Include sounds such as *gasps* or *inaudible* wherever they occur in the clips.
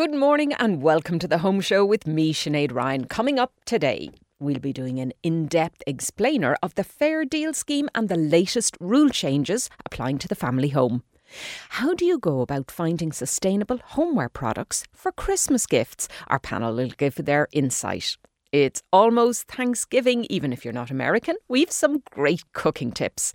Good morning and welcome to the Home Show with me, Sinead Ryan. Coming up today, we'll be doing an in depth explainer of the Fair Deal scheme and the latest rule changes applying to the family home. How do you go about finding sustainable homeware products for Christmas gifts? Our panel will give their insight. It's almost Thanksgiving, even if you're not American. We've some great cooking tips.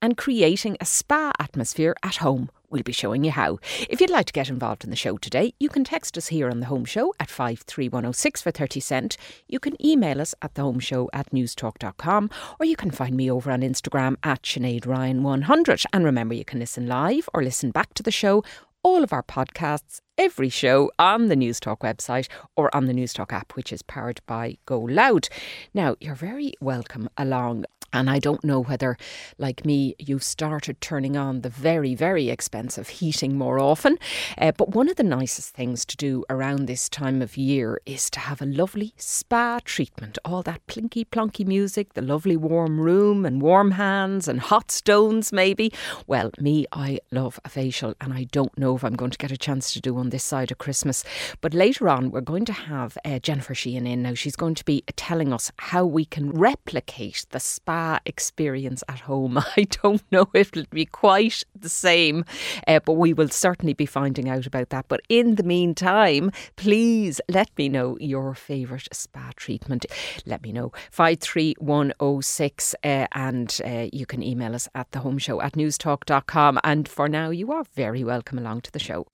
And creating a spa atmosphere at home We'll be showing you how. If you'd like to get involved in the show today, you can text us here on the Home Show at 53106 for 30 cent. You can email us at the Home Show at newstalk.com or you can find me over on Instagram at Sinead Ryan 100. And remember, you can listen live or listen back to the show all of our podcasts, every show on the Newstalk website or on the Newstalk app, which is powered by Go Loud. Now, you're very welcome along and I don't know whether, like me, you've started turning on the very, very expensive heating more often. Uh, but one of the nicest things to do around this time of year is to have a lovely spa treatment. All that plinky plonky music, the lovely warm room and warm hands and hot stones, maybe. Well, me, I love a facial and I don't know if I'm going to get a chance to do one this side of Christmas. But later on, we're going to have uh, Jennifer Sheehan in. Now, she's going to be telling us how we can replicate the spa experience at home. *laughs* I don't know if it'll be quite the same, uh, but we will certainly be finding out about that. But in the meantime, please let me know your favourite spa treatment. Let me know. 53106 uh, and uh, you can email us at the home show at newstalk.com. And for now, you are very welcome along to the show.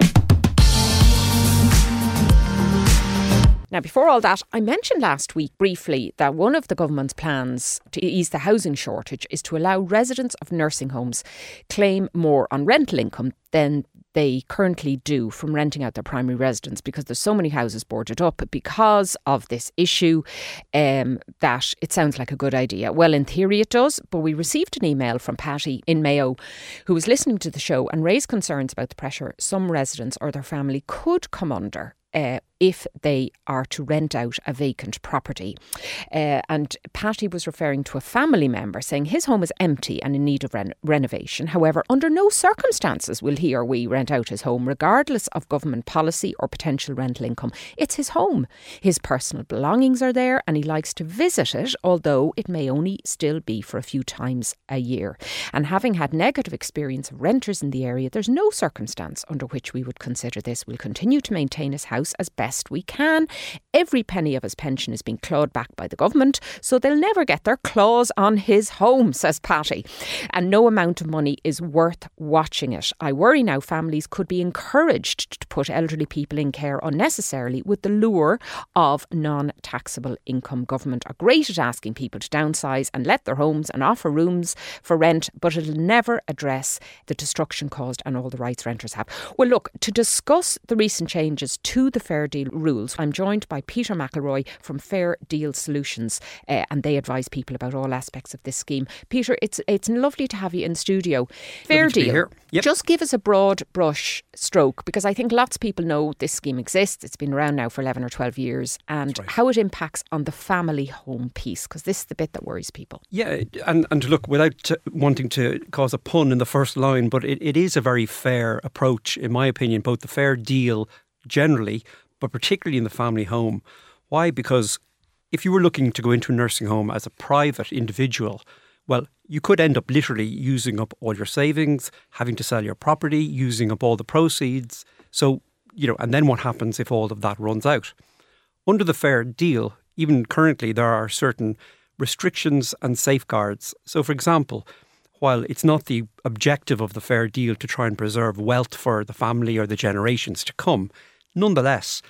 Now, before all that, I mentioned last week briefly that one of the government's plans to ease the housing shortage is to allow residents of nursing homes claim more on rental income than they currently do from renting out their primary residence because there's so many houses boarded up because of this issue um, that it sounds like a good idea. Well, in theory, it does, but we received an email from Patty in Mayo who was listening to the show and raised concerns about the pressure some residents or their family could come under uh, if they are to rent out a vacant property. Uh, and Patty was referring to a family member saying his home is empty and in need of ren- renovation. However, under no circumstances will he or we rent out his home, regardless of government policy or potential rental income. It's his home. His personal belongings are there and he likes to visit it, although it may only still be for a few times a year. And having had negative experience of renters in the area, there's no circumstance under which we would consider this. We'll continue to maintain his house as best best we can. Every penny of his pension is being clawed back by the government, so they'll never get their claws on his home, says Patty. And no amount of money is worth watching it. I worry now families could be encouraged to put elderly people in care unnecessarily with the lure of non taxable income. Government are great at asking people to downsize and let their homes and offer rooms for rent, but it'll never address the destruction caused and all the rights renters have. Well, look, to discuss the recent changes to the Fair Deal deal rules. I'm joined by Peter McElroy from Fair Deal Solutions, uh, and they advise people about all aspects of this scheme. Peter, it's it's lovely to have you in studio. Fair lovely Deal. Yep. Just give us a broad brush stroke because I think lots of people know this scheme exists. It's been around now for 11 or 12 years, and right. how it impacts on the family home piece because this is the bit that worries people. Yeah, and and look, without wanting to cause a pun in the first line, but it, it is a very fair approach, in my opinion, both the fair deal generally, but particularly in the family home. Why? Because if you were looking to go into a nursing home as a private individual, well, you could end up literally using up all your savings, having to sell your property, using up all the proceeds. So, you know, and then what happens if all of that runs out? Under the fair deal, even currently, there are certain restrictions and safeguards. So, for example, while it's not the objective of the fair deal to try and preserve wealth for the family or the generations to come, Nonetheless,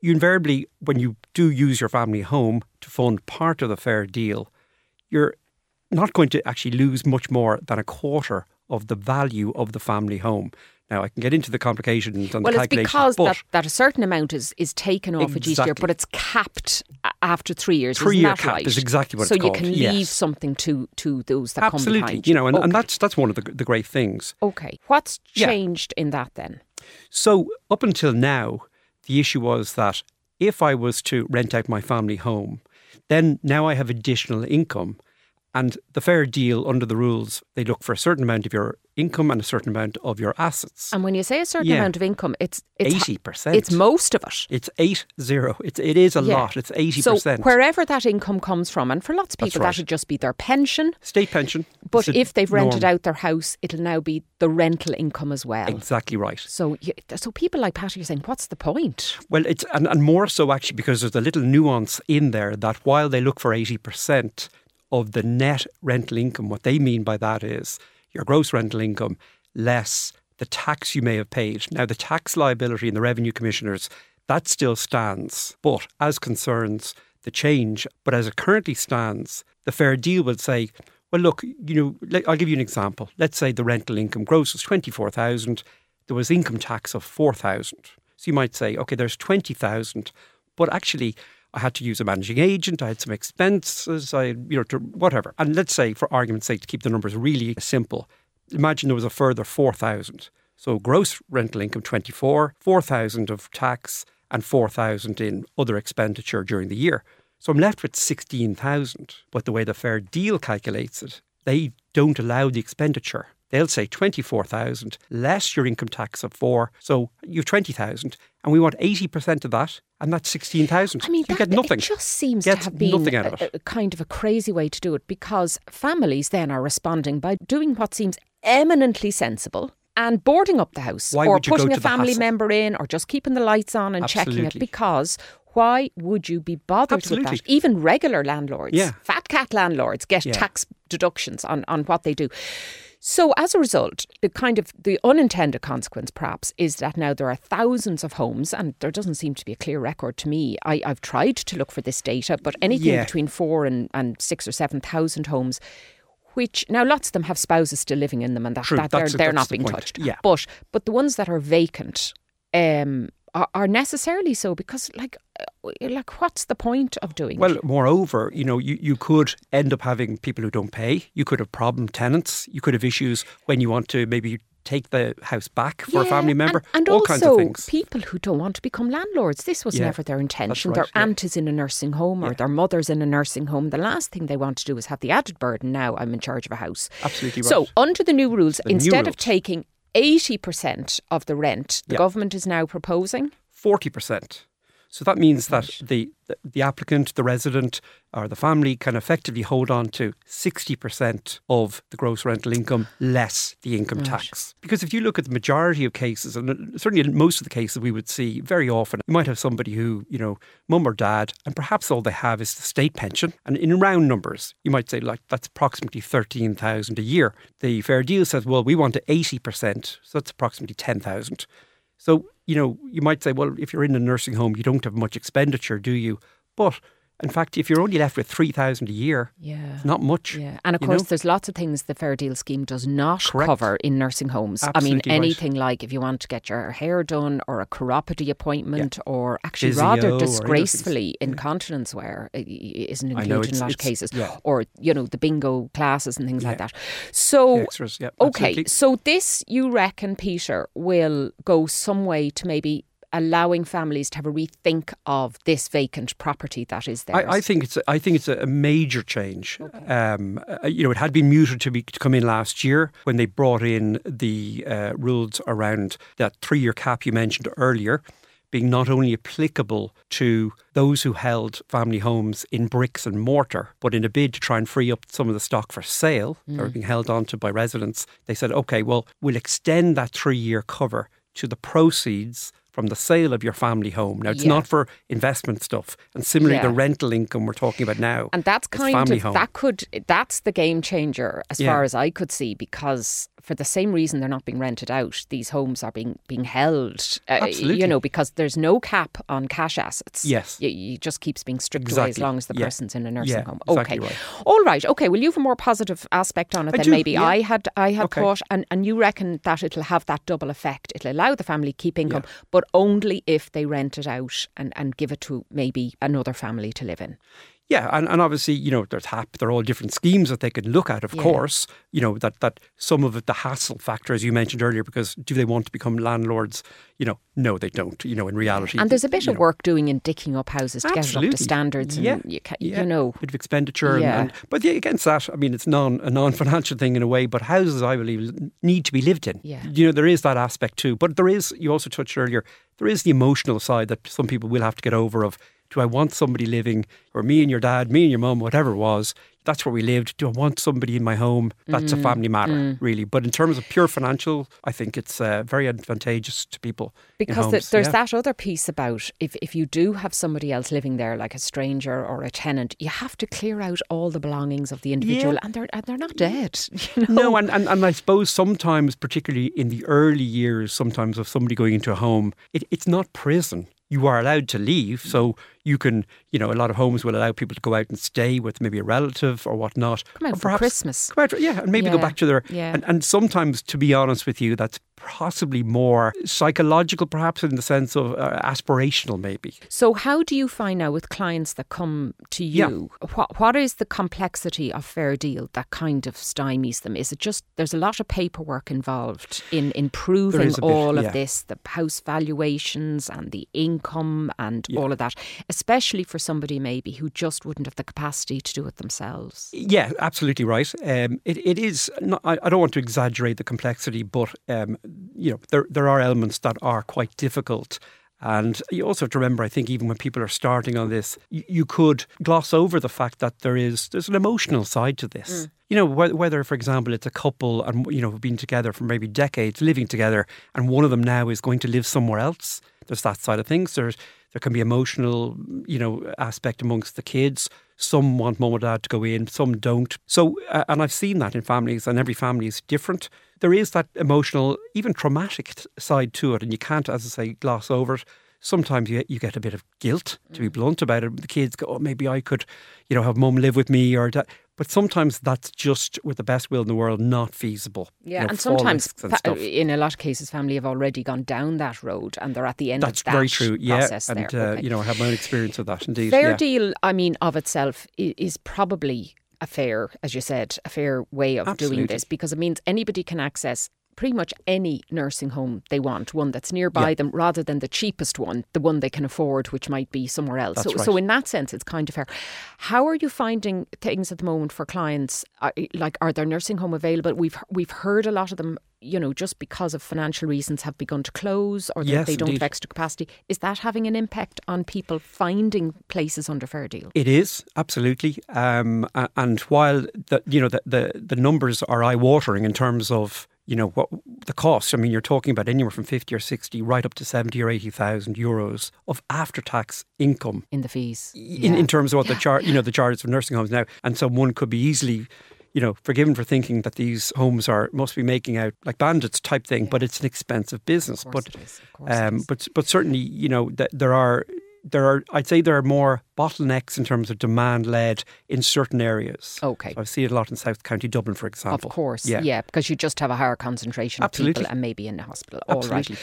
you invariably, when you do use your family home to fund part of the fair deal, you're not going to actually lose much more than a quarter of the value of the family home. Now, I can get into the complications and well, the calculations. Well, it's because that, that a certain amount is, is taken off exactly. each year, but it's capped after three years. Three year cap right? is exactly what so it's you called. can yes. leave something to to those that Absolutely. come behind you. know, and, okay. and that's that's one of the the great things. Okay, what's changed yeah. in that then? So up until now, the issue was that if I was to rent out my family home, then now I have additional income. And the fair deal under the rules, they look for a certain amount of your income and a certain amount of your assets. And when you say a certain Yeah. amount of income, it's it's Eighty percent. It's most of it. It's eight zero. It's it is a Yeah. lot. It's eighty percent. So wherever that income comes from, and for lots of people right. that'll just be their pension. State pension. But if they've rented norm. out their house, it'll now be the rental income as well. exactly right. So, so people like Patty are saying, "What's the point?" Well, it's and, and more so actually because there's a little nuance in there that while they look for eighty percent of the net rental income, what they mean by that is your gross rental income less the tax you may have paid. Now, the tax liability in the revenue commissioners that still stands, but as concerns the change, but as it currently stands, the fair deal would say. Well, look, you know, I'll give you an example. Let's say the rental income gross was 24,000, there was income tax of 4,000. So you might say, okay, there's 20,000, but actually I had to use a managing agent, I had some expenses, I, you know, to whatever. And let's say, for argument's sake, to keep the numbers really simple, imagine there was a further 4,000. So gross rental income 24, 4,000 of tax and 4,000 in other expenditure during the year. So I'm left with 16,000. But the way the fair deal calculates it, they don't allow the expenditure. They'll say 24,000 less your income tax of 4. So you've 20,000 and we want 80% of that and that's 16,000. I mean, you that, get nothing. It just seems Get to have been nothing out of a, it. a kind of a crazy way to do it because families then are responding by doing what seems eminently sensible and boarding up the house Why or would you go putting a family member in or just keeping the lights on and checking it because why would you be bothered with that? Even regular landlords, Yeah. fat cat landlords get Yeah. tax deductions on, on what they do. So as a result, the kind of the unintended consequence perhaps is that now there are thousands of homes and there doesn't seem to be a clear record to me. I, I've tried to look for this data, but anything Yeah. between four and, and six or seven thousand homes which now lots of them have spouses still living in them and that, True, that they're, they're not the being point. touched. Yeah. But but the ones that are vacant um, are, are necessarily so because like uh, like what's the point of doing Well, it? moreover, you know, you, you could end up having people who don't pay. You could have problem tenants. You could have issues when you want to maybe take the house back for a family member. and, and all kinds of things. people who don't want to become landlords. This was Yeah, never their intention. right, their yeah. aunt is in a nursing home or Yeah. their mother's in a nursing home. The last thing they want to do is have the added burden. Now I'm in charge of a house. Absolutely right. So under the new rules, The new instead of taking. 80% of the rent the Yeah. government is now proposing. 40%. So that means that the, the, applicant, the resident, or the family can effectively hold on to 60% of the gross rental income less the income Right. tax. Because if you look at the majority of cases, and uh, certainly in most of the cases we would see very often, you might have somebody who, you know, mum or dad, and perhaps all they have is the state pension. And in round numbers, you might say like that's approximately 13,000 a year. The fair deal says, well, we want to 80%, so that's approximately 10,000. So, you know, you might say, well, if you're in a nursing home, you don't have much expenditure, do you? But in fact, if you're only left with 3,000 a year, Yeah. it's not much. Yeah, and of course, know? there's lots of things the Fair Deal scheme does not Correct. cover in nursing homes. Absolutely I mean, anything like if you want to get your hair done or a chiropody appointment or actually Physio rather any of those disgracefully incontinence wear isn't included in a lot of cases, yeah. or you know the bingo classes and things like that. So. Extras, yeah. Okay, so this you reckon, Peter, will go some way to maybe allowing families to have a rethink of this vacant property that is there? I, I think it's a, I think it's a, major change. Um, uh, you know, it had been mooted to be to come in last year when they brought in the uh, rules around that three-year cap you mentioned earlier, being not only applicable to those who held family homes in bricks and mortar, but in a bid to try and free up some of the stock for sale that were being held onto by residents, they said, okay, well, we'll extend that three-year cover to the proceeds from the sale of your family home. Now, it's Yeah. not for investment stuff. And similarly, Yeah. the rental income we're talking about now. And that's kind of home. that could that's the game changer as Yeah. far as I could see because for the same reason they're not being rented out, these homes are being being held. Uh, Absolutely. You know, because there's no cap on cash assets. Yes. you, you just keeps being stripped away as long as the Yeah. person's in a nursing Yeah, home. exactly okay, right. all right. Okay, well, you have a more positive aspect on it I than do, maybe yeah. I had. I had Okay. thought, and and you reckon that it'll have that double effect. It'll allow the family keep income, but only if they rent it out and and give it to maybe another family to live in. Yeah, and, and obviously, you know, there's HAP, there are all different schemes that they could look at, of Yeah. course. You know, that, that some of it, the hassle factor, as you mentioned earlier, because do they want to become landlords? You know, no, they don't, you know, in reality. And there's a bit of know, work doing in dicking up houses to get it up to standards. And Yeah. you, yeah, you know, bit of expenditure. Yeah. And, and, but yeah, against that, I mean, it's non a non financial thing in a way, but houses, I believe, need to be lived in. Yeah. You know, there is that aspect too. But there is, you also touched earlier, there is the emotional side that some people will have to get over of do I want somebody living, or me and your dad, me and your mum, whatever it was, that's where we lived. Do I want somebody in my home? That's a Mm, family matter, really. But in terms of pure financial, I think it's uh, very advantageous to people. because th- homes, there's yeah. that other piece about if, if you do have somebody else living there, like a stranger or a tenant, you have to clear out all the belongings of the individual, Yeah. and they're and they're not dead. *laughs* You know? No, and, and, and I suppose sometimes, particularly in the early years, sometimes of somebody going into a home, it, it's not prison. You are allowed to leave, so you can, you know, a lot of homes will allow people to go out and stay with maybe a relative or whatnot. Come out or for Christmas. Come out, yeah, and maybe go back to their. yeah. And, and sometimes, to be honest with you, that's possibly more psychological, perhaps in the sense of uh, aspirational, maybe. So, how do you find now with clients that come to Yeah. you? What what is the complexity of fair deal that kind of stymies them? Is it just there's a lot of paperwork involved in in proving is bit, all of this, the house valuations and the income and Yeah. all of that, especially for somebody maybe who just wouldn't have the capacity to do it themselves. Yeah, absolutely right. Um, it, it is. Not, I, I don't want to exaggerate the complexity, but um, you know there there are elements that are quite difficult. And you also have to remember, I think, even when people are starting on this, you, you could gloss over the fact that there is there's an emotional side to this. You know, whether, whether, for example, it's a couple and you know have been together for maybe decades, living together, and one of them now is going to live somewhere else. There's that side of things. There's there can be emotional, you know, aspect amongst the kids. Some want mum or dad to go in, some don't. So, uh, and I've seen that in families, and every family is different. There is that emotional, even traumatic side to it, and you can't, as I say, gloss over it. Sometimes you you get a bit of guilt, to be blunt about it. The kids go, "Oh, maybe I could, you know, have mum live with me," or that. But sometimes that's just, with the best will in the world, not feasible. you Yeah, know, and sometimes, and fa- in a lot of cases, family have already gone down that road and they're at the end That's of that very true. Yeah, and uh, Okay. you know, I have my own experience of that. Indeed, Fair yeah. deal, I mean, of itself is probably a fair, as you said, a fair way of doing this because it means anybody can access pretty much any nursing home they want, one that's nearby Yeah. them rather than the cheapest one, the one they can afford, which might be somewhere else. So, right. so in that sense, it's kind of fair. How are you finding things at the moment for clients? Like, are there nursing home available? We've we've heard a lot of them. You know, just because of financial reasons, have begun to close, or that Yes, they don't have extra capacity. Is that having an impact on people finding places under fair deal? It is absolutely, um, and while the you know the the, the numbers are eye watering in terms of you know what the cost. I mean, you're talking about anywhere from fifty or sixty, right up to seventy or eighty thousand euros of after tax income. in the fees. In, in terms of what the char- you know the charges for nursing homes now, and so one could be easily, you know, forgiven for thinking that these homes are must be making out like bandits type thing, but it's an expensive business. Of But it is, of course um, but but certainly, you know, th- there are there are I'd say there are more bottlenecks in terms of demand led in certain areas. Okay. So I see it a lot in South County Dublin, for example. Of course, yeah. yeah. because you just have a higher concentration of people and maybe in the hospital. All right. Absolutely.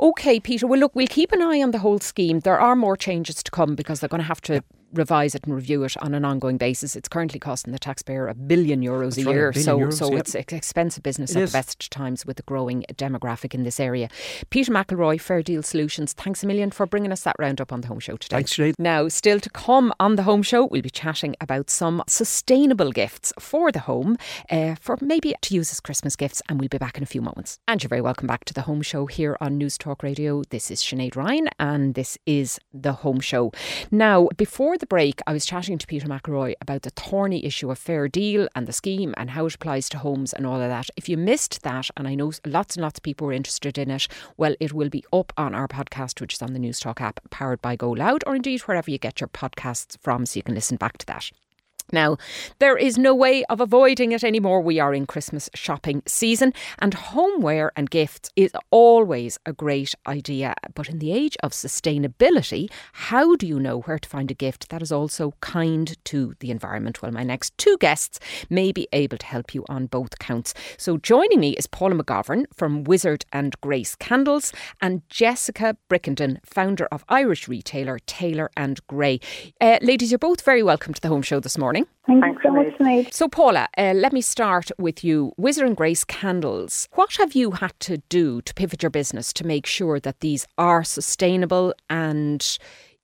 Okay, Peter. Well, look, we'll keep an eye on the whole scheme. There are more changes to come because they're going to have to revise it and review it on an ongoing basis. It's currently costing the taxpayer a billion euros a right, year, billion so euros, so yep. it's ex- expensive business It at is. the best times with the growing demographic in this area. Peter McElroy, Fair Deal Solutions. Thanks a million for bringing us that roundup on the Home Show today. Thanks, Sinead. Now, still to come on the Home Show, we'll be chatting about some sustainable gifts for the home, uh, for maybe to use as Christmas gifts, and we'll be back in a few moments. And you're very welcome back to the Home Show here on News Talk Radio. This is Sinead Ryan, and this is the Home Show. Now, before the break, I was chatting to Peter McElroy about the thorny issue of fair deal and the scheme and how it applies to homes and all of that. If you missed that, and I know lots and lots of people were interested in it, well, it will be up on our podcast, which is on the News Talk app, powered by Go Loud, or indeed wherever you get your podcasts from, so you can listen back to that. Now, there is no way of avoiding it anymore. We are in Christmas shopping season, and homeware and gifts is always a great idea. But in the age of sustainability, how do you know where to find a gift that is also kind to the environment? Well, my next two guests may be able to help you on both counts. So, joining me is Paula McGovern from Wizard and Grace Candles and Jessica Brickenden, founder of Irish retailer Taylor and Gray. Uh, ladies, you're both very welcome to the home show this morning morning. Thank Thanks so much, Sinead. So, Paula, uh, let me start with you. Wizard and Grace Candles. What have you had to do to pivot your business to make sure that these are sustainable and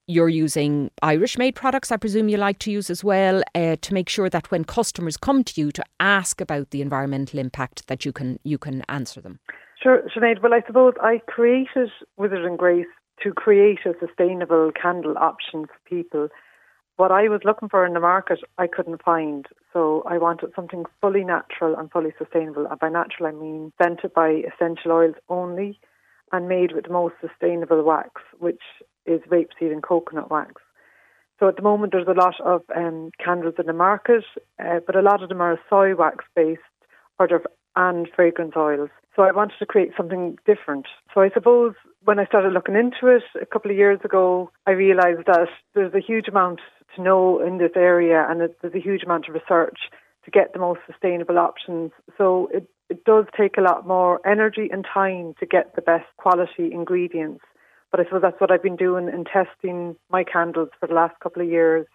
you're using Irish made products, I presume you like to use as well, uh, to make sure that when customers come to you to ask about the environmental impact, that you can you can answer them. Sure, Sinead. Well, I suppose I created Wizard and Grace to create a sustainable candle option for people what I was looking for in the market, I couldn't find. So I wanted something fully natural and fully sustainable. And by natural, I mean scented by essential oils only and made with the most sustainable wax, which is rapeseed and coconut wax. So at the moment, there's a lot of um, candles in the market, uh, but a lot of them are soy wax based or and fragrance oils. So I wanted to create something different. So I suppose when I started looking into it a couple of years ago, I realised that there's a huge amount to know in this area, and it, there's a huge amount of research to get the most sustainable options. So it, it does take a lot more energy and time to get the best quality ingredients. But I suppose that's what I've been doing in testing my candles for the last couple of years,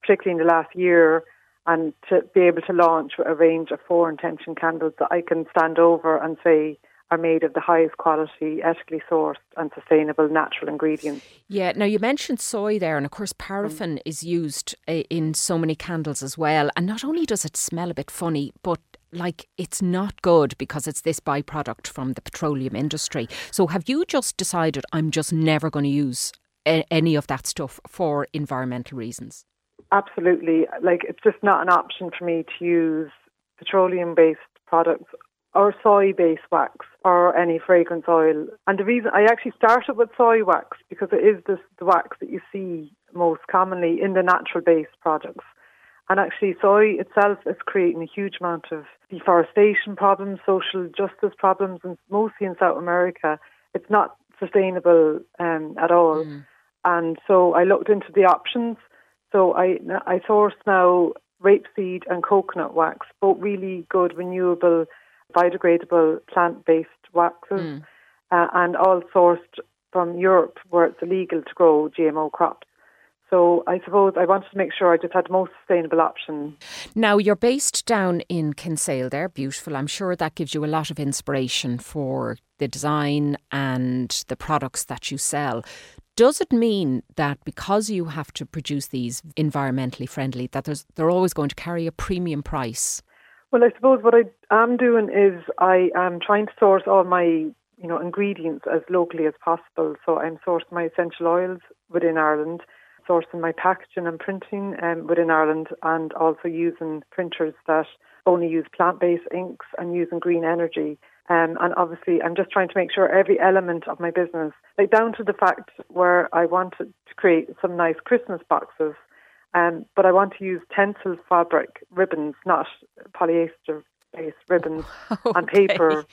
particularly in the last year, and to be able to launch a range of four intention candles that I can stand over and say, are made of the highest quality, ethically sourced and sustainable natural ingredients. Yeah, now you mentioned soy there, and of course, paraffin mm. is used eh, in so many candles as well. And not only does it smell a bit funny, but like it's not good because it's this byproduct from the petroleum industry. So, have you just decided I'm just never going to use a- any of that stuff for environmental reasons? Absolutely. Like, it's just not an option for me to use petroleum based products or soy based wax or any fragrance oil. And the reason I actually started with soy wax because it is this, the wax that you see most commonly in the natural based products. And actually, soy itself is creating a huge amount of deforestation problems, social justice problems, and mostly in South America. It's not sustainable um, at all. Mm. And so I looked into the options. So I, I source now rapeseed and coconut wax, both really good renewable biodegradable plant-based waxes, mm. uh, and all sourced from Europe, where it's illegal to grow GMO crops. So I suppose I wanted to make sure I just had the most sustainable option. Now you're based down in Kinsale there, beautiful. I'm sure that gives you a lot of inspiration for the design and the products that you sell. Does it mean that because you have to produce these environmentally friendly, that they're always going to carry a premium price? Well, I suppose what I am doing is I am trying to source all my you know ingredients as locally as possible. So I'm sourcing my essential oils within Ireland, sourcing my packaging and printing um, within Ireland, and also using printers that only use plant-based inks and using green energy. Um, and obviously, I'm just trying to make sure every element of my business, like down to the fact where I wanted to create some nice Christmas boxes um, but I want to use tencel fabric ribbons, not polyester based ribbons *laughs* okay. and paper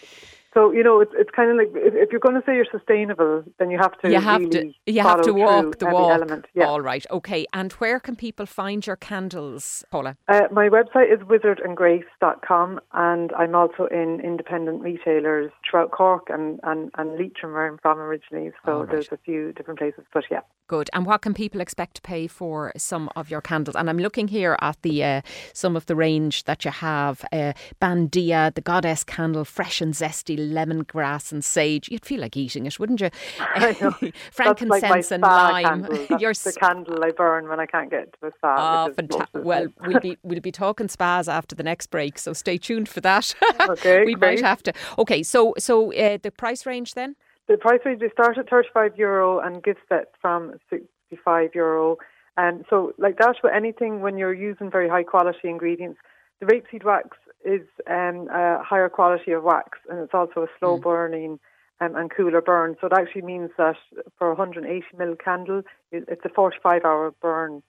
so you know, it's it's kind of like if, if you're going to say you're sustainable, then you have to you have really to you have to walk the walk. Element. Yeah. All right, okay. And where can people find your candles, Paula? Uh, my website is wizardandgrace.com, and I'm also in independent retailers throughout Cork and and and Leitrim, where I'm from originally. So right. there's a few different places, but yeah. Good. And what can people expect to pay for some of your candles? And I'm looking here at the uh, some of the range that you have: uh, Bandia, the Goddess candle, fresh and zesty lemongrass and sage. You'd feel like eating it, wouldn't you? *laughs* *laughs* Frankincense like and lime. *laughs* That's the candle I burn when I can't get to a spa. Oh, fantastic! Well, we'll be we'll be talking spas after the next break, so stay tuned for that. Okay, we great. might have to. Okay, so so uh, the price range then. The price range they start at thirty five euro and gift set from sixty five euro. And so, like that, with anything when you're using very high quality ingredients, the rapeseed wax is um, a higher quality of wax, and it's also a slow mm. burning um, and cooler burn. So it actually means that for a 180 ml candle, it's a 45 hour burn.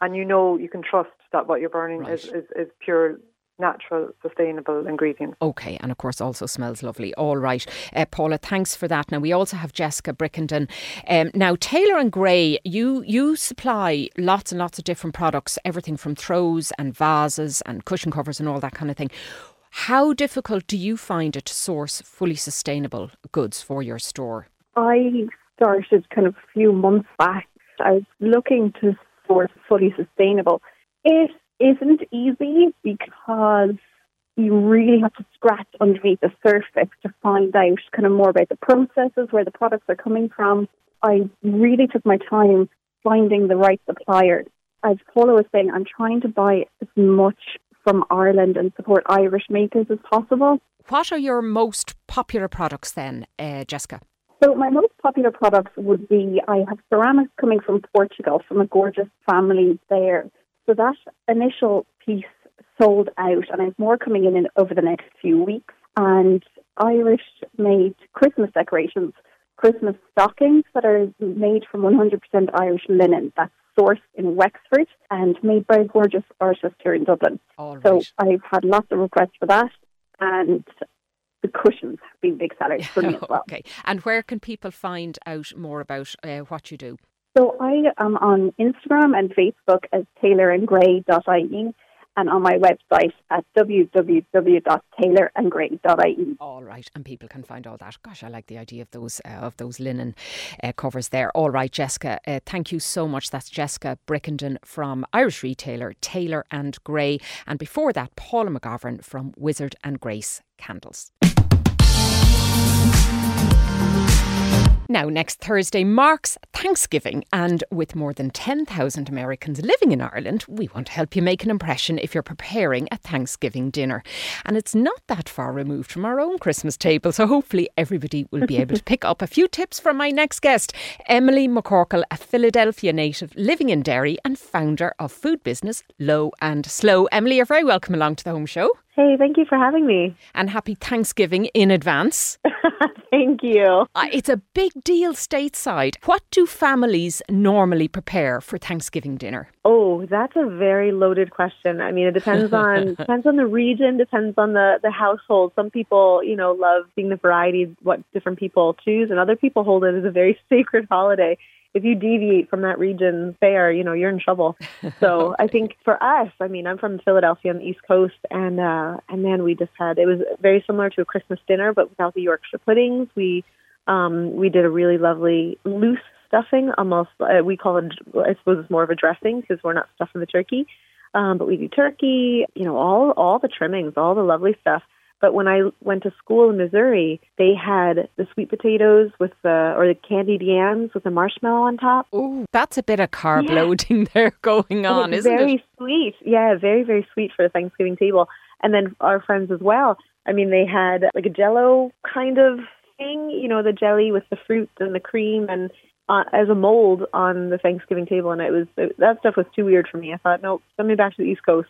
and you know you can trust that what you're burning Right. is, is, is pure, natural, sustainable ingredients. Okay, and of course also smells lovely. All right, uh, Paula, thanks for that. Now we also have Jessica Brickenden. Um, now Taylor and Gray, you you supply lots and lots of different products, everything from throws and vases and cushion covers and all that kind of thing. How difficult do you find it to source fully sustainable goods for your store? I started kind of a few months back. I was looking to source fully sustainable. It isn't easy because you really have to scratch underneath the surface to find out kind of more about the processes, where the products are coming from. I really took my time finding the right supplier. As Paula was saying, I'm trying to buy as much from Ireland and support Irish makers as possible. What are your most popular products then, uh, Jessica? So my most popular products would be I have ceramics coming from Portugal from a gorgeous family there. So that initial piece sold out and I have more coming in, in over the next few weeks. And Irish made Christmas decorations, Christmas stockings that are made from 100% Irish linen. That's sourced in Wexford and made by a gorgeous artist here in Dublin. So. I've had lots of requests for that. And the cushions have been big sellers for me as *laughs* well. okay, and where can people find out more about uh, what you do? So I am on Instagram and Facebook as taylorandgray.ie and on my website at www.taylorandgray.ie. All right, and people can find all that. Gosh, I like the idea of those uh, of those linen uh, covers there. All right, Jessica, uh, thank you so much. That's Jessica Brickenden from Irish retailer Taylor and Gray, and before that, Paula McGovern from Wizard and Grace Candles. Now, next Thursday marks Thanksgiving, and with more than 10,000 Americans living in Ireland, we want to help you make an impression if you're preparing a Thanksgiving dinner. And it's not that far removed from our own Christmas table, so hopefully everybody will be able to pick up a few tips from my next guest, Emily McCorkle, a Philadelphia native living in Derry and founder of food business Low and Slow. Emily, you're very welcome along to the home show, Hey, thank you for having me. and happy Thanksgiving in advance. *laughs* thank you. Uh, It's a big deal stateside. What do families normally prepare for Thanksgiving dinner? Oh, that's a very loaded question. I mean, it depends on *laughs* depends on the region, depends on the the household. Some people, you know, love seeing the variety what different people choose, and other people hold it as a very *laughs* sacred holiday. If you deviate from that region fare, you know, you're in trouble. *laughs* So I think for us, I mean, I'm from Philadelphia on the East Coast, and uh, and then we just had it was very similar to a Christmas dinner, but without the Yorkshire puddings. We um, we did a really lovely loose stuffing, almost uh, we call it. I suppose it's more of a dressing because we're not stuffing the turkey, um, but we do turkey. You know, all all the trimmings, all the lovely stuff. But when I went to school in Missouri, they had the sweet potatoes with the or the candied yams with the marshmallow on top. Ooh, that's a bit of carb Yeah. loading *laughs* there going on, isn't very it? Very sweet. Yeah, very, very sweet for the Thanksgiving table. And then our friends as well. I mean, they had like a jello kind of thing, you know, the jelly with the fruit and the cream and uh, as a mold on the Thanksgiving table. And it was, it, that stuff was too weird for me. I thought, no, send me back to the East Coast.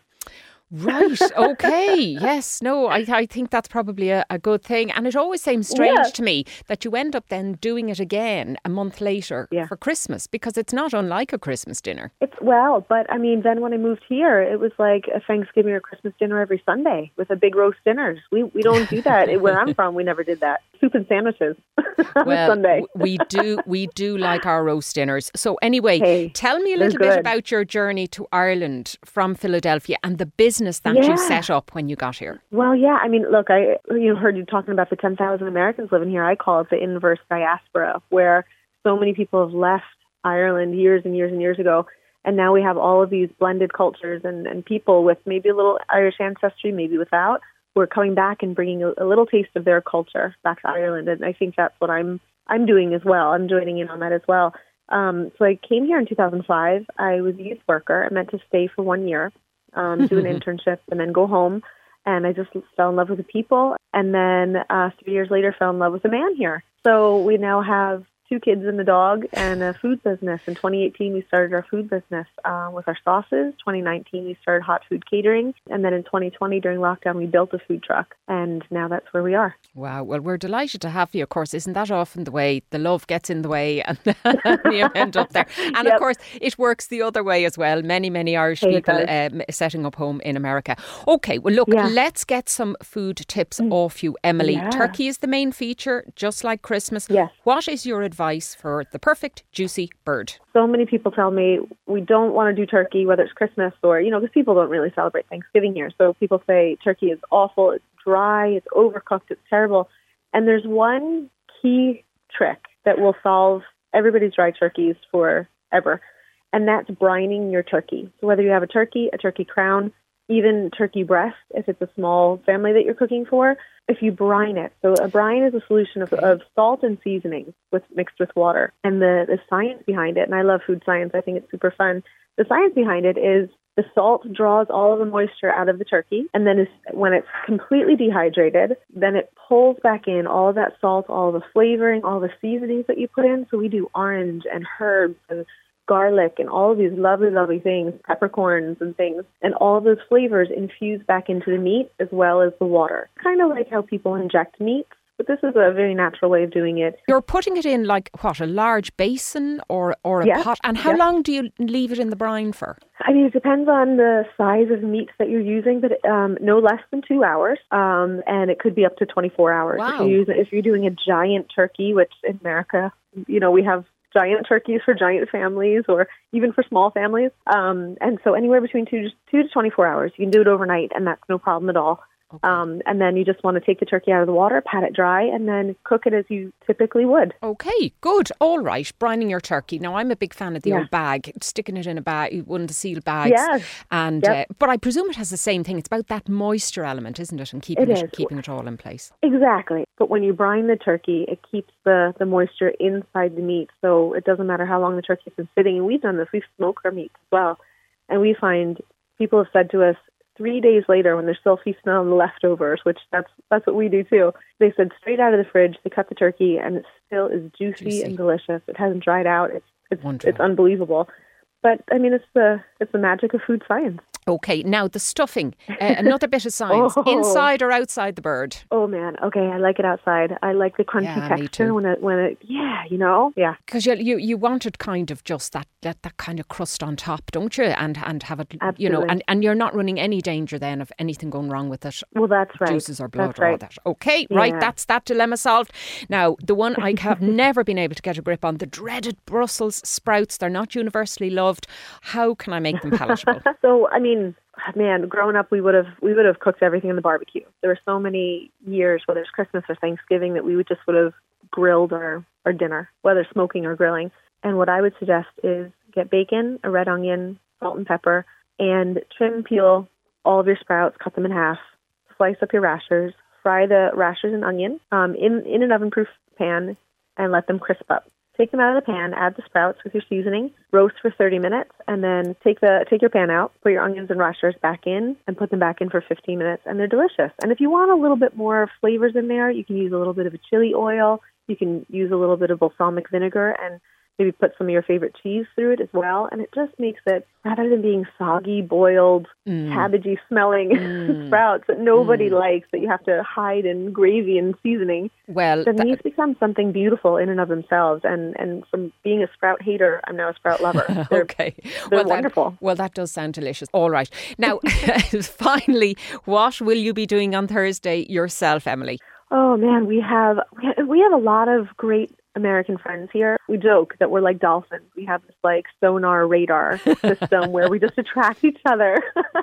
Right. Okay. yes. No, I, I think that's probably a, a good thing. And it always seems strange Yeah. to me that you end up then doing it again a month later Yeah. for Christmas because it's not unlike a Christmas dinner. It's well, but I mean, then when I moved here, it was like a Thanksgiving or Christmas dinner every Sunday with a big roast dinner. We we don't do that where I'm *laughs* from. We never did that. Soup and sandwiches *laughs* on well, Sunday. we do we do like our roast dinners. So anyway, Hey, tell me a little bit about your journey to Ireland from Philadelphia and the business that you set up when you got here. Well, yeah. I mean, look, I you know heard you talking about the 10,000 Americans living here. I call it the inverse diaspora, where so many people have left Ireland years and years and years ago, and now we have all of these blended cultures and and people with maybe a little Irish ancestry, maybe without, who are coming back and bringing a, a little taste of their culture back to Ireland. And I think that's what I'm I'm doing as well. I'm joining in on that as well. Um, so I came here in 2005. I was a youth worker. I meant to stay for one year, um, do an *laughs* internship, and then go home. And I just fell in love with the people. And then uh, three years later, fell in love with a man here. So we now have two kids and a dog and a food business. In 2018, we started our food business uh, with our sauces. 2019, we started hot food catering. And then in 2020, during lockdown, we built a food truck. And now that's where we are. Wow. Well, we're delighted to have you. Of course, isn't that often the way? The love gets in the way *laughs* and *laughs* you end up there. And yep. of course, it works the other way as well. Many, many Irish people um, setting up home in America. Okay. Well, look, yeah. let's get some food tips mm. off you, Emily. Yeah. Turkey is the main feature, just like Christmas. Yes. What is your advice for the perfect juicy bird? So many people tell me we don't want to do turkey, whether it's Christmas or, you know, because people don't really celebrate Thanksgiving here. So people say turkey is awful, it's dry, it's overcooked, it's terrible. And there's one key trick that will solve everybody's dry turkeys forever, and that's brining your turkey. So whether you have a turkey, a turkey crown, even turkey breast, if it's a small family that you're cooking for, if you brine it. So a brine is a solution of, of salt and seasonings with mixed with water. And the, the science behind it, and I love food science, I think it's super fun. The science behind it is the salt draws all of the moisture out of the turkey, and then when it's completely dehydrated, then it pulls back in all of that salt, all the flavoring, all the seasonings that you put in. So we do orange and herbs and garlic and all of these lovely, lovely things, peppercorns and things, and all of those flavors infuse back into the meat as well as the water. Kind of like how people inject meat. But this is a very natural way of doing it. You're putting it in like what, a large basin or, or a yes. pot? And how yes. long do you leave it in the brine for? I mean, it depends on the size of meat that you're using, but um, no less than two hours, um, and it could be up to 24 hours. Wow. If, you use, if you're doing a giant turkey, which in America, you know, we have giant turkeys for giant families or even for small families. Um, and so anywhere between two two to 24 hours. You can do it overnight, and that's no problem at all. Okay. Um, and then you just want to take the turkey out of the water, pat it dry, and then cook it as you typically would. Okay, good. All right. Brining your turkey. Now, I'm a big fan of the yeah. old bag, sticking it in a bag, one of the sealed bags. Yes. And, yep. uh, but I presume it has the same thing. It's about that moisture element, isn't it? And keeping it, it keeping it all in place. Exactly. But when you brine the turkey, it keeps the, the moisture inside the meat. So it doesn't matter how long the turkey's been sitting. And we've done this. We've smoked our meat as well. And we find people have said to us, three days later when they're still feasting on the leftovers, which that's that's what we do too. They said straight out of the fridge, they cut the turkey and it still is juicy, juicy. and delicious. It hasn't dried out. It's it's Wonderful. it's unbelievable. But I mean, it's the it's the magic of food science. Okay, now the stuffing. Uh, another bit of *laughs* science. oh. Inside or outside the bird? Oh man, okay, I like it outside. I like the crunchy yeah, texture when it when it yeah, you know, yeah. Because you, you you wanted kind of just that, that that kind of crust on top, don't you? And and have it, Absolutely. you know, and, and you're not running any danger then of anything going wrong with it. Well, that's right. Juices or blood that's or right. all that. Okay, right. That's that dilemma solved. Now the one I have *laughs* never been able to get a grip on: the dreaded Brussels sprouts. They're not universally loved. How can I make them palatable? *laughs* so I mean man, growing up, we would have we would have cooked everything in the barbecue. There were so many years, whether it's Christmas or Thanksgiving, that we would just would have grilled our our dinner, whether smoking or grilling. And what I would suggest is get bacon, a red onion, salt and pepper, and trim peel all of your sprouts, cut them in half, slice up your rashers, fry the rashers and onion um, in in an oven-proof pan, and let them crisp up. Take them out of the pan, add the sprouts with your seasoning, roast for 30 minutes, and then take the take your pan out, put your onions and rashers back in, and put them back in for 15 minutes, and they're delicious. And if you want a little bit more flavors in there, you can use a little bit of a chili oil, you can use a little bit of balsamic vinegar, and maybe put some of your favorite cheese through it as well. And it just makes it, rather than being soggy, boiled, Mm. cabbagey smelling *laughs* Mm. sprouts that nobody Mm. likes, that you have to hide in gravy and seasoning, Well, then that- these become something beautiful in and of themselves. And, and from being a sprout hater, I'm now a sprout lover. *laughs* They're, okay. they're well, wonderful. That, well, that does sound delicious. All right. Now, *laughs* finally, what will you be doing on Thursday yourself, Emily? Oh man, we have we have- we have a lot of great American friends here. We joke that we're like dolphins. We have this like sonar radar system *laughs* where we just attract each other. *laughs*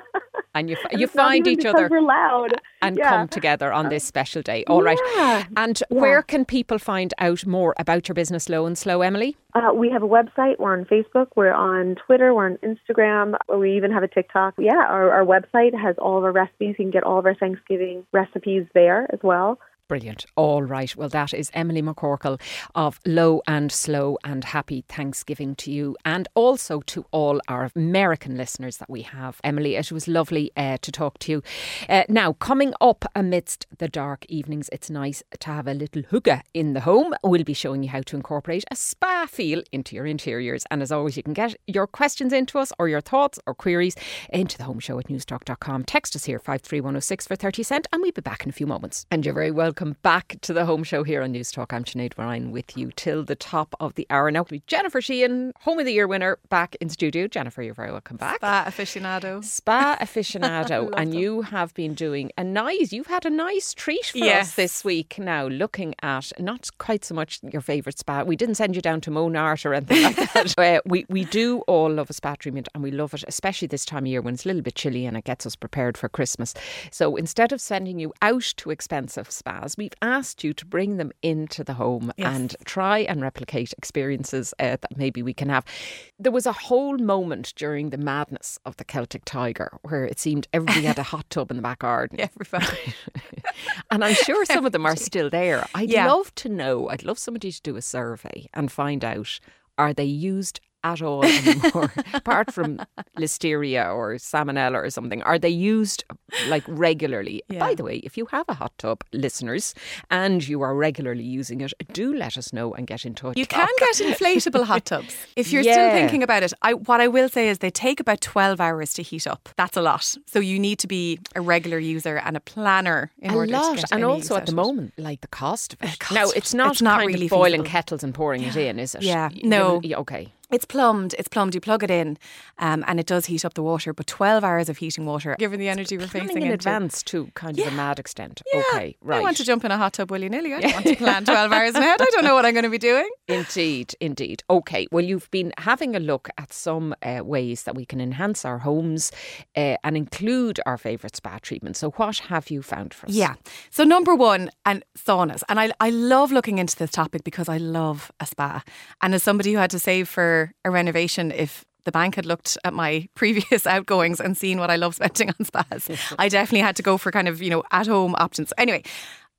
And you, And you find each other We're loud and yeah. come together on this special day. All right. Yeah. And Yeah. where can people find out more about your business, Low and Slow, Emily? Uh, we have a website. We're on Facebook. We're on Twitter. We're on Instagram. We even have a TikTok. Yeah, our, our website has all of our recipes. You can get all of our Thanksgiving recipes there as well. Brilliant. All right. Well, that is Emily McCorkle of Low and Slow and happy Thanksgiving to you and also to all our American listeners that we have. Emily, it was lovely uh, to talk to you. Uh, now, coming up amidst the dark evenings, it's nice to have a little hygge in the home. We'll be showing you how to incorporate a spa feel into your interiors. And as always, you can get your questions into us or your thoughts or queries into the home show at newstalk.com. Text us here, 53106 for 30 cent, and we'll be back in a few moments. And you're very welcome welcome back to the home show here on News Talk. I'm Sinead Ryan with you till the top of the hour. Now, Jennifer Sheehan, Home of the Year winner, back in studio. Jennifer, you're very welcome back. Spa aficionado. Spa aficionado. *laughs* and them. you have been doing a nice, you've had a nice treat for yes. us this week. Now, looking at not quite so much your favourite spa. We didn't send you down to Monart or anything like *laughs* that. uh, we, we do all love a spa treatment and we love it, especially this time of year when it's a little bit chilly and it gets us prepared for Christmas. So instead of sending you out to expensive spas, we've asked you to bring them into the home yes. and try and replicate experiences uh, that maybe we can have. There was a whole moment during the madness of the Celtic Tiger where it seemed everybody had a hot tub in the back garden. *laughs* Everybody. *laughs* and I'm sure some of them are still there. I'd yeah. love to know, I'd love somebody to do a survey and find out are they used at all anymore, *laughs* apart from listeria or salmonella or something? Are they used like regularly? Yeah. By the way, if you have a hot tub, listeners, and you are regularly using it, do let us know and get in touch. You can get *laughs* inflatable hot tubs if you're yeah. still thinking about it. I, what I will say is they take about 12 hours to heat up. That's a lot. So you need to be a regular user and a planner in a order lot. to get And also at the moment, like the cost of it. Cost now, it's not, it's not really boiling feasible. kettles and pouring it in, is it? Yeah. No. Okay. It's plumbed. It's plumbed. You plug it in, um, and it does heat up the water. But twelve hours of heating water, given the energy we're facing in into. advance to kind of a mad extent. Yeah. Okay, right. I want to jump in a hot tub willy nilly. I don't want to *laughs* plan twelve hours ahead. I don't know what I'm going to be doing. Indeed, indeed. Okay. Well, you've been having a look at some uh, ways that we can enhance our homes uh, and include our favourite spa treatments. So, what have you found for us? Yeah. So, number one, and saunas, and I I love looking into this topic because I love a spa, and as somebody who had to save for a renovation if the bank had looked at my *laughs* previous outgoings and seen what I love spending on spas. *laughs* I definitely had to go for kind of, you know, at home options. Anyway,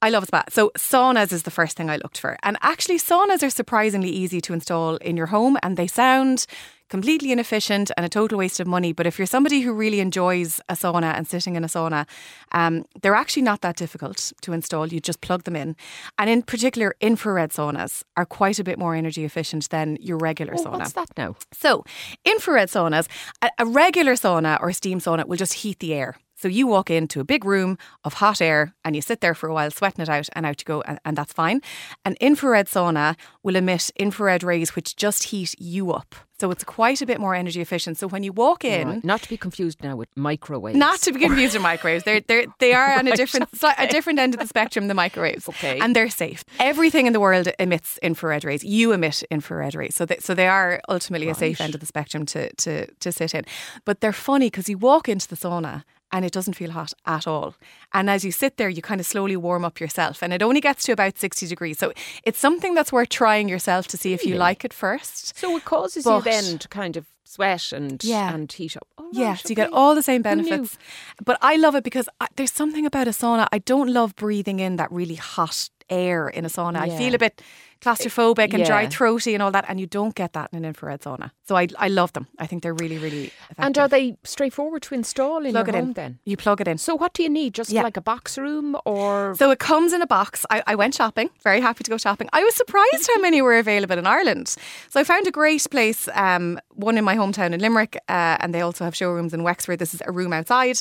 I love a spa. So saunas is the first thing I looked for. And actually saunas are surprisingly easy to install in your home and they sound completely inefficient and a total waste of money. But if you're somebody who really enjoys a sauna and sitting in a sauna, um, they're actually not that difficult to install. You just plug them in. And in particular, infrared saunas are quite a bit more energy efficient than your regular oh, sauna. What's that now? So, infrared saunas, a, a regular sauna or steam sauna will just heat the air. So you walk into a big room of hot air and you sit there for a while, sweating it out, and out you go, and, and, that's fine. An infrared sauna will emit infrared rays which just heat you up. So it's quite a bit more energy efficient. So when you walk in, right. not to be confused now with microwaves, not to be confused with microwaves, they're, they're they are on a *laughs* different a different end of the spectrum. The microwaves, okay, and they're safe. Everything in the world emits infrared rays. You emit infrared rays, so they, so they are ultimately right. a safe end of the spectrum to to to sit in. But they're funny because you walk into the sauna and it doesn't feel hot at all. And as you sit there, you kind of slowly warm up yourself, and it only gets to about 60 degrees. So it's something that's worth trying yourself to see if you like it first. So it causes but, you then to kind of sweat and yeah. and heat up. Oh, yeah, so you get all the same benefits. But I love it because I, there's something about a sauna. I don't love breathing in that really hot air in a sauna. Yeah. I feel a bit claustrophobic and yeah. dry throaty and all that, and you don't get that in an infrared sauna. So I, I love them. I think they're really, really effective. And are they straightforward to install in plug your it home in. then? You plug it in. So what do you need? Just yeah. like a box room or? So it comes in a box. I, I went shopping, very happy to go shopping. I was surprised how many were available in Ireland. So I found a great place, um, one in my hometown in Limerick, uh, and they also have showrooms in Wexford. This is a room outside.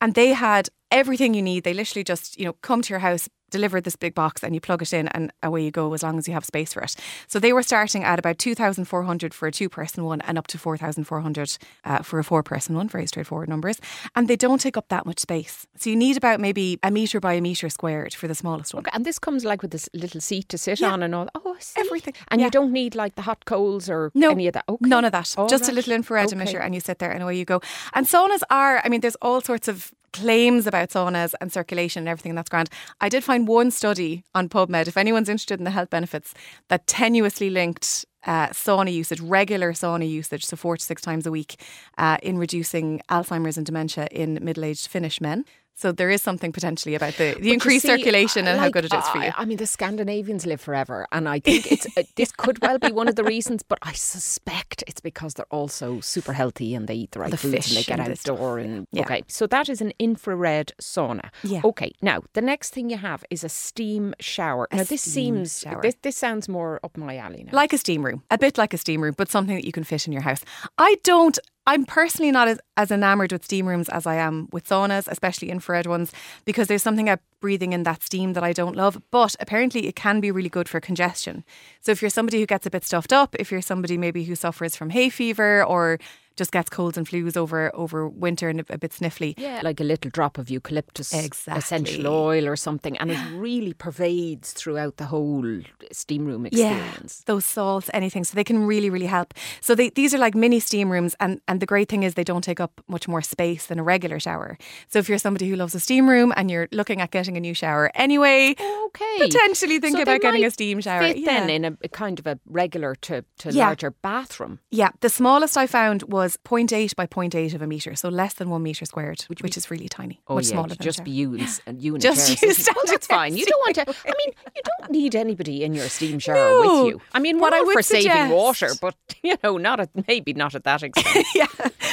And they had everything you need. They literally just, you know, come to your house, deliver this big box and you plug it in and away you go as long as you have space for it. So they were starting at about 2,400 for a two person one and up to 4,400 uh, for a four person one, very straightforward numbers. And they don't take up that much space. So you need about maybe a metre by a metre squared for the smallest one. Okay, and this comes like with this little seat to sit yeah. on and all. Oh, everything. And yeah. you don't need like the hot coals or no, any of that. Okay. None of that. All Just right. a little infrared okay. emitter and you sit there and away you go. And saunas are, I mean, there's all sorts of claims about saunas and circulation and everything, that's grand. I did find one study on PubMed, if anyone's interested in the health benefits, that tenuously linked uh, sauna usage, regular sauna usage, so four to six times a week, uh, in reducing Alzheimer's and dementia in middle aged Finnish men. So there is something potentially about the, the increased see, circulation and how good it is for you. I, I mean, the Scandinavians live forever, and I think it's uh, this could well be one of the reasons. But I suspect it's because they're also super healthy and they eat the right The foods and they get and outdoor. And Yeah. okay, so that is an infrared sauna. Yeah. Okay, now the next thing you have is a steam shower. A now this seems shower. this this sounds more up my alley now. Like a steam room, a bit like a steam room, but something that you can fit in your house. I don't. I'm personally not as, as enamored with steam rooms as I am with saunas, especially infrared ones, because there's something about breathing in that steam that I don't love. But apparently, it can be really good for congestion. So if you're somebody who gets a bit stuffed up, if you're somebody maybe who suffers from hay fever or just gets colds and flus over over winter and a, a bit sniffly, yeah, like a little drop of eucalyptus Exactly. essential oil or something, and it *gasps* really pervades throughout the whole steam room experience. Yeah, those salts, anything. So they can really, really help. So they, these are like mini steam rooms, and and the great thing is they don't take up much more space than a regular shower. So if you're somebody who loves a steam room and you're looking at getting a new shower anyway, Okay. potentially think So about getting a steam shower. Fit then in a, a kind of a regular to, to Yeah. larger bathroom. Yeah, the smallest I found was 0.8 by 0.8 of a metre, so less than one metre squared, which, is really tiny. Oh much yeah, smaller to than a just be units and *laughs* unit Just chairs, use *laughs* it? Well, that's fine. You don't want to. I mean, you don't need anybody in your steam *laughs* shower No. with you. I mean, What I would for saving suggest- water, but you know, not at maybe not at that extent. yeah.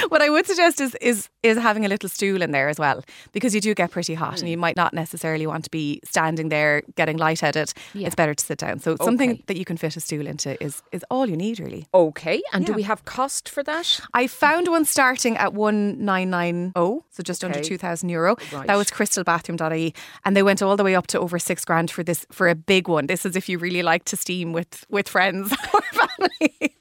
What I would suggest is is is having a little stool in there as well, because you do get pretty hot, and you mm. might not necessarily want to be standing there getting lightheaded. Yeah. It's better to sit down. So something that you can fit a stool into is is all you need really. okay, and do we have cost for that? I found one starting at 1990, so just under 2000 euro. Right. That was crystalbathroom.ie and they went all the way up to over 6 grand for this for a big one. This is if you really like to steam with with friends *laughs* or family.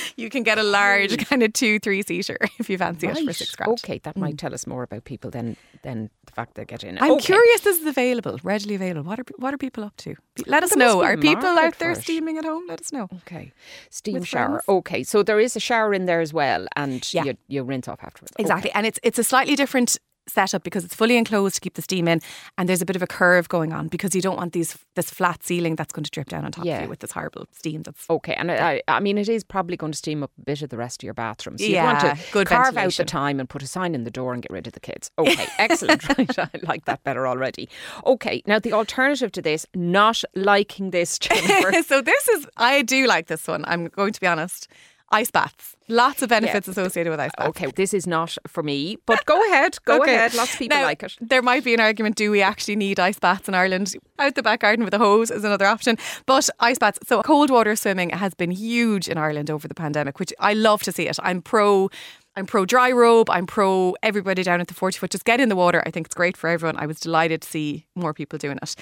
*laughs* you can get a large kind of 2 3 seater *laughs* if you fancy it for 6 grand. Okay, that might mm. tell us more about people than than the fact they get in. I'm Okay. curious this is available, readily available. What are what are people up to? Let us know. Are people out there steaming at home? Let us know. Okay, steam With shower. friends. Okay, so there is a shower in there as well, and Yeah. you, you rinse off afterwards. Exactly. And it's it's a slightly different setup because it's fully enclosed to keep the steam in and there's a bit of a curve going on because you don't want these this flat ceiling that's going to drip down on top Yeah. of you with this horrible steam that's Okay, and I, I mean, it is probably going to steam up a bit of the rest of your bathroom. So you want to good carve out the time and put a sign in the door and get rid of the kids. *laughs* Okay, excellent. *laughs* right, I like that better already. Okay, now the alternative to this, not liking this, *laughs* chamber. so this is I do like this one. I'm going to be honest. Ice baths. Lots of benefits associated with ice baths. okay, this is not for me, but go ahead, go Okay. ahead. Lots of people Now, like it. There might be an argument do we actually need ice baths in Ireland? Out the back garden with a hose is another option. But ice baths, so cold water swimming has been huge in Ireland over the pandemic, which I love to see it. I'm pro. I'm pro dry robe. I'm pro everybody down at the 40 foot. Just get in the water. I think it's great for everyone. I was delighted to see more people doing it.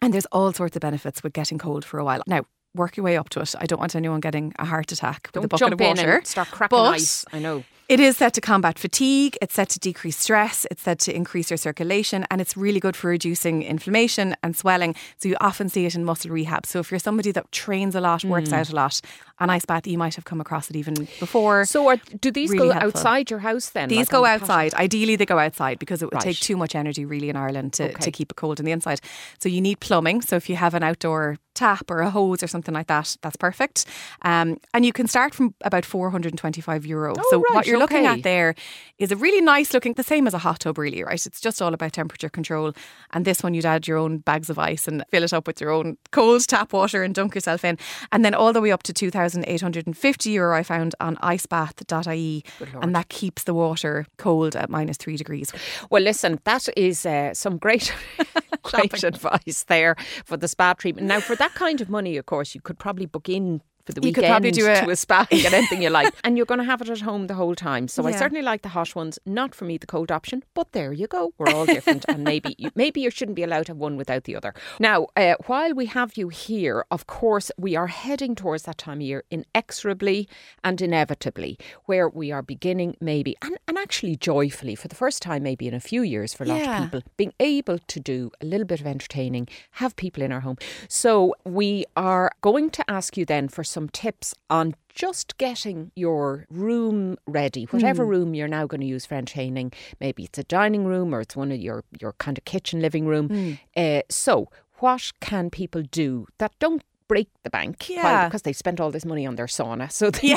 And there's all sorts of benefits with getting cold for a while. Now, work your way up to it. I don't want anyone getting a heart attack with a Don't bucket jump of in water. and start cracking But ice. I know. It is set to combat fatigue, it's set to decrease stress, it's set to increase your circulation, and it's really good for reducing inflammation and swelling. So you often see it in muscle rehab. So if you're somebody that trains a lot, works Mm. out a lot, an ice bath, you might have come across it even before. So, are, do these Really go helpful. outside your house then? These like go the outside. Ideally, they go outside because it would Right. take too much energy, really, in Ireland to, Okay. to keep it cold in the inside. So you need plumbing. So if you have an outdoor tap or a hose or something like that, that's perfect. Um, and you can start from about 425 euro. Oh, so right, what you're looking at there is a really nice looking, the same as a hot tub, really, right? It's just all about temperature control. And this one, you'd add your own bags of ice and fill it up with your own cold tap water and dunk yourself in. And then all the way up to 2,850 euro, I found on icebath.ie. And that keeps the water cold at minus three degrees. Well, listen, that is uh, some great, *laughs* great advice there for the spa treatment. Now, for that kind of money, of course, you could probably book in for the You weekend could probably do a- to a spa and get anything you *laughs* like, and you're going to have it at home the whole time. So I certainly like the hot ones. Not for me the cold option, but there you go. We're all different, and maybe you, *laughs* maybe you shouldn't be allowed to have one without the other. Now, uh, while we have you here, of course, we are heading towards that time of year inexorably and inevitably, where we are beginning maybe and, and actually joyfully for the first time maybe in a few years for a lot Yeah. of people being able to do a little bit of entertaining, have people in our home. So we are going to ask you then for some tips on just getting your room ready, whatever room you're now going to use for entertaining. Maybe it's a dining room or it's one of your, your kind of kitchen living room. Uh, so what can people do that don't break the bank? Yeah. because they spent all this money on their sauna. So they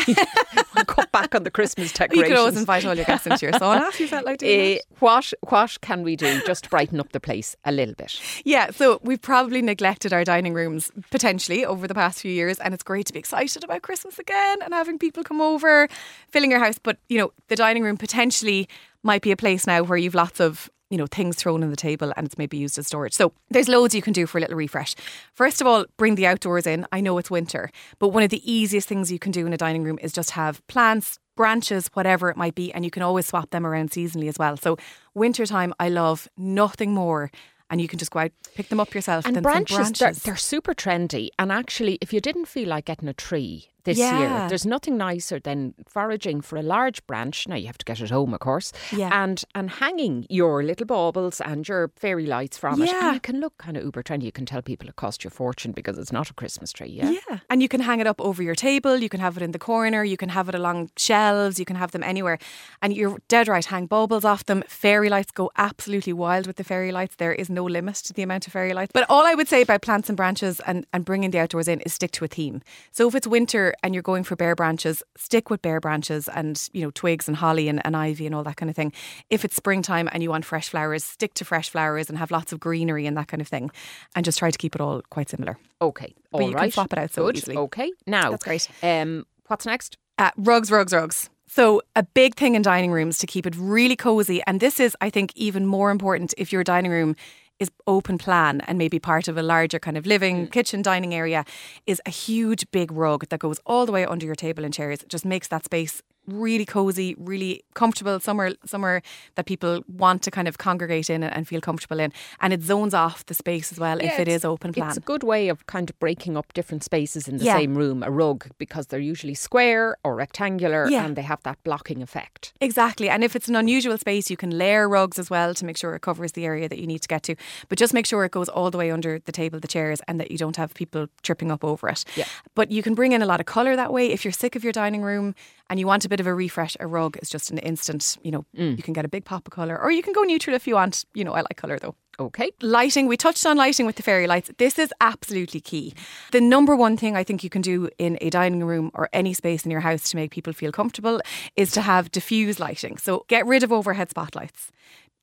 a cup *laughs* back on the Christmas *laughs* You decorations. could always invite all your guests into your sauna if you felt like doing eh, that. what what can we do just to brighten up the place a little bit? Yeah, so we've probably neglected our dining rooms potentially over the past few years, and it's great to be excited about Christmas again and having people come over, filling your house. But you know, the dining room potentially might be a place now where you've lots of you know things thrown on the table and it's maybe used as storage. So there's loads you can do for a little refresh. First of all, bring the outdoors in. I know it's winter, but one of the easiest things you can do in a dining room is just have plants. Branches, whatever it might be, and you can always swap them around seasonally as well. So, wintertime, I love nothing more and you can just go out pick them up yourself. And then branches, They're, branches. they're super trendy. And actually, if you didn't feel like getting a tree this Yeah. year, there's nothing nicer than foraging for a large branch. Now you have to get it home, of course. Yeah. And and hanging your little baubles and your fairy lights from it. Yeah. And you can look kind of uber trendy. You can tell people it cost you a fortune because it's not a Christmas tree. Yeah. Yeah. And you can hang it up over your table, you can have it in the corner, you can have it along shelves, you can have them anywhere. And you're dead right, hang baubles off them. Fairy lights go absolutely wild with the fairy lights. There is no limit to the amount of fairy lights. But all I would say about plants and branches and, and bringing the outdoors in is stick to a theme. So if it's winter and you're going for bare branches, stick with bare branches and, you know, twigs and holly and, and ivy and all that kind of thing. If it's springtime and you want fresh flowers, stick to fresh flowers and have lots of greenery and that kind of thing. And just try to keep it all quite similar. Okay. But all you can swap it out so Good. easily. Okay. Now, That's great. Um, what's next? Uh, rugs, rugs, rugs. So, a big thing in dining rooms to keep it really cozy. And this is, I think, even more important if your dining room is open plan and maybe part of a larger kind of living, mm. kitchen, dining area, is a huge big rug that goes all the way under your table and chairs. It just makes that space really cozy, really comfortable, somewhere somewhere that people want to kind of congregate in and, and feel comfortable in. And it zones off the space as well if Yeah, it it's- open plan. It's a good way of kind of breaking up different spaces in the Yeah. same room, a rug, because they're usually square or rectangular Yeah. and they have that blocking effect. Exactly. And if it's an unusual space, you can layer rugs as well to make sure it covers the area that you need to get to. But just make sure it goes all the way under the table, the chairs, and that you don't have people tripping up over it. Yeah. But you can bring in a lot of colour that way. If you're sick of your dining room and you want a bit of a refresh, a rug is just an instant, you know, mm. you can get a big pop of colour. Or you can go neutral if you want. You know, I like colour though. Okay. Lighting, we touched on lighting with the fairy lights. This is absolutely key. The number one thing I think you can do in a dining room or any space in your house to make people feel comfortable is to have diffuse lighting. So get rid of overhead spotlights,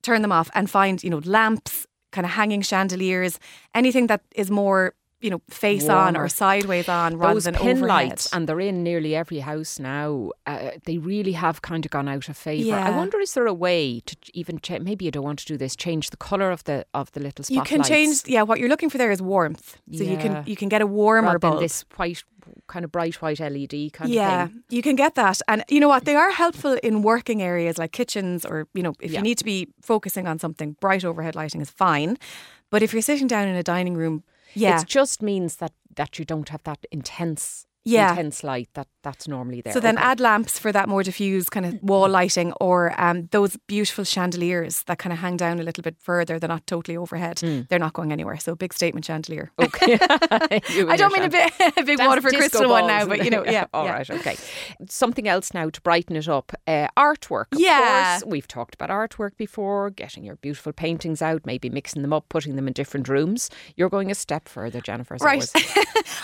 turn them off, and find, you know, lamps, kind of hanging chandeliers, anything that is more, you know, face on or sideways on rather Those than pin overhead. lights, and they're in nearly every house now. Uh, they really have kind of gone out of favour. I wonder, is there a way to even maybe you don't want to do this? Change the colour of the of the little spotlights. you can change, yeah. What you're looking for there is warmth. So you can you can get a warmer rather than bulb. this white, kind of bright white LED kind yeah, of thing. Yeah, you can get that. And you know what? They are helpful in working areas like kitchens or, you know, if Yeah. you need to be focusing on something, bright overhead lighting is fine. But if you're sitting down in a dining room, yeah. It just means that that you don't have that intense, Yeah. intense light that that's normally there. so then Okay. add lamps for that more diffuse kind of wall lighting or um, those beautiful chandeliers that kind of hang down a little bit further. They're not totally overhead. They're not going anywhere. So big statement chandelier. Okay. *laughs* *laughs* I don't mean a big, *laughs* a big That's Waterford disco crystal one now, but you know, yeah. All yeah. right, okay. Something else now to brighten it up. Uh, artwork. Of Yeah. course, we've talked about artwork before. Getting your beautiful paintings out, maybe mixing them up, putting them in different rooms. You're going a step further, Jennifer. Right.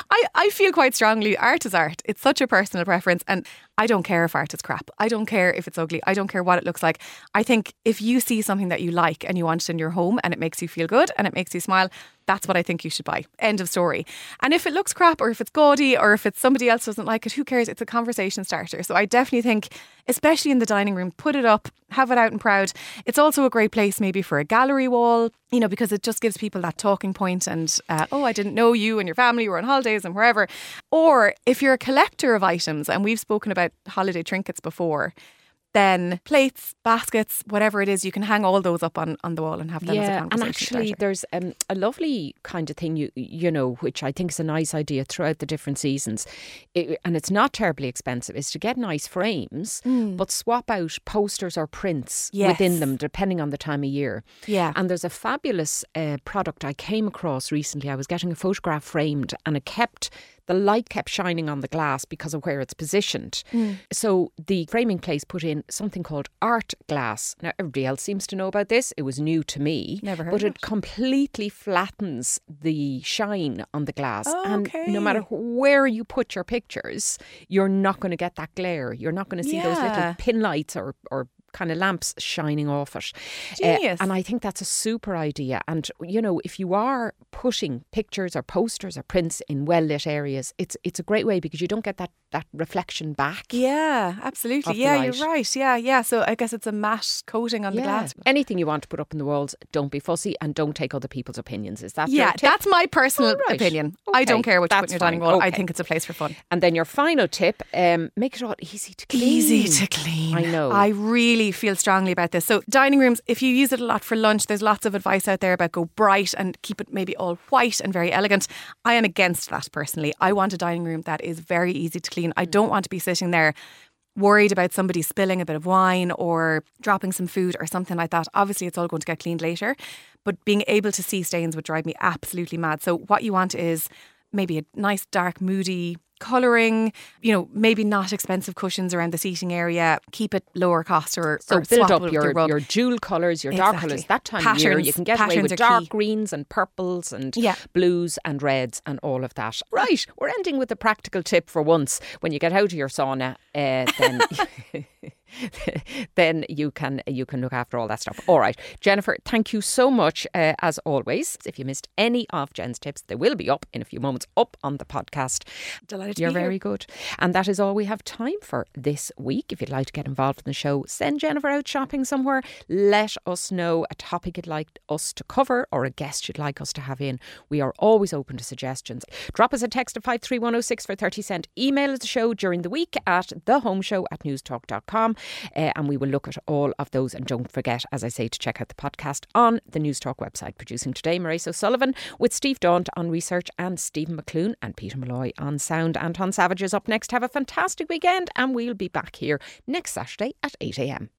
I, I feel quite strongly art is art. It's such a personal preference. And I don't care if art is crap. I don't care if it's ugly. I don't care what it looks like. I think if you see something that you like and you want it in your home and it makes you feel good and it makes you smile, that's what I think you should buy. End of story. And if it looks crap or if it's gaudy or if it's somebody else doesn't like it, who cares? It's a conversation starter. So I definitely think, especially in the dining room, put it up, have it out and proud. It's also a great place maybe for a gallery wall, you know, because it just gives people that talking point and, uh, oh, I didn't know you and your family were on holidays and wherever. Or if you're a collector of items, and we've spoken about holiday trinkets before, then plates, baskets, whatever it is, you can hang all those up on, on the wall and have them as a Yeah, and actually, starter. there's um, a lovely kind of thing you you know, which I think is a nice idea throughout the different seasons, it, and it's not terribly expensive. Is to get nice frames, but swap out posters or prints within them, depending on the time of year. Yeah. and there's a fabulous uh, product I came across recently. I was getting a photograph framed, and it kept the light kept shining on the glass because of where it's positioned. Hmm. So the framing place put in something called art glass. Now everybody else seems to know about this. It was new to me. Never heard But of it completely flattens the shine on the glass. And no matter where you put your pictures, you're not going to get that glare. You're not going to see those little pin lights or, or kind of lamps shining off it. Uh, Genius. and I think that's a super idea. And you know, if you are putting pictures or posters or prints in well lit areas, it's it's a great way because you don't get that that reflection back. Yeah, absolutely. Yeah, you're right. Yeah, yeah. So I guess it's a matte coating on the glass. Anything you want to put up in the walls, don't be fussy and don't take other people's opinions. Is that Yeah, that's my personal right. opinion. I don't care what you put in your dining fine. wall. I think it's a place for fun. And then your final tip: um, make it all easy to clean. Easy to clean. I know. I really feel strongly about this. So, dining rooms, if you use it a lot for lunch, there's lots of advice out there about go bright and keep it maybe all white and very elegant. I am against that personally. I want a dining room that is very easy to clean. I mm. don't want to be sitting there worried about somebody spilling a bit of wine or dropping some food or something like that. Obviously, it's all going to get cleaned later, but being able to see stains would drive me absolutely mad. So, what you want is maybe a nice, dark, moody colouring, you know, maybe not expensive cushions around the seating area. Keep it lower cost or, So or build up your, your jewel colours, your dark Exactly. colours. That time of year, you can get away with dark key. greens and purples and Yeah. blues and reds and all of that. Right, we're ending with a practical tip for once. When you get out of your sauna, uh, then *laughs* *laughs* *laughs* then you can you can look after all that stuff. All right, Jennifer, thank you so much uh, as always. If you missed any of Jen's tips, they will be up in a few moments up on the podcast. Delighted to You're be here. very good. And that is all we have time for this week. If you'd like to get involved in the show, send Jennifer out shopping somewhere. Let us know a topic you'd like us to cover or a guest you'd like us to have in. We are always open to suggestions. Drop us a text of 53106 for 30 cent. Email us the show during the week at thehomeshow at newstalk.com uh, and we will look at all of those. And don't forget, as I say, to check out the podcast on the Newstalk website. Producing today, Maurice O'Sullivan with Steve Daunt on research and Stephen McClune and Peter Malloy on sound. Anton Savage is up next. Have a fantastic weekend and we'll be back here next Saturday at 8am.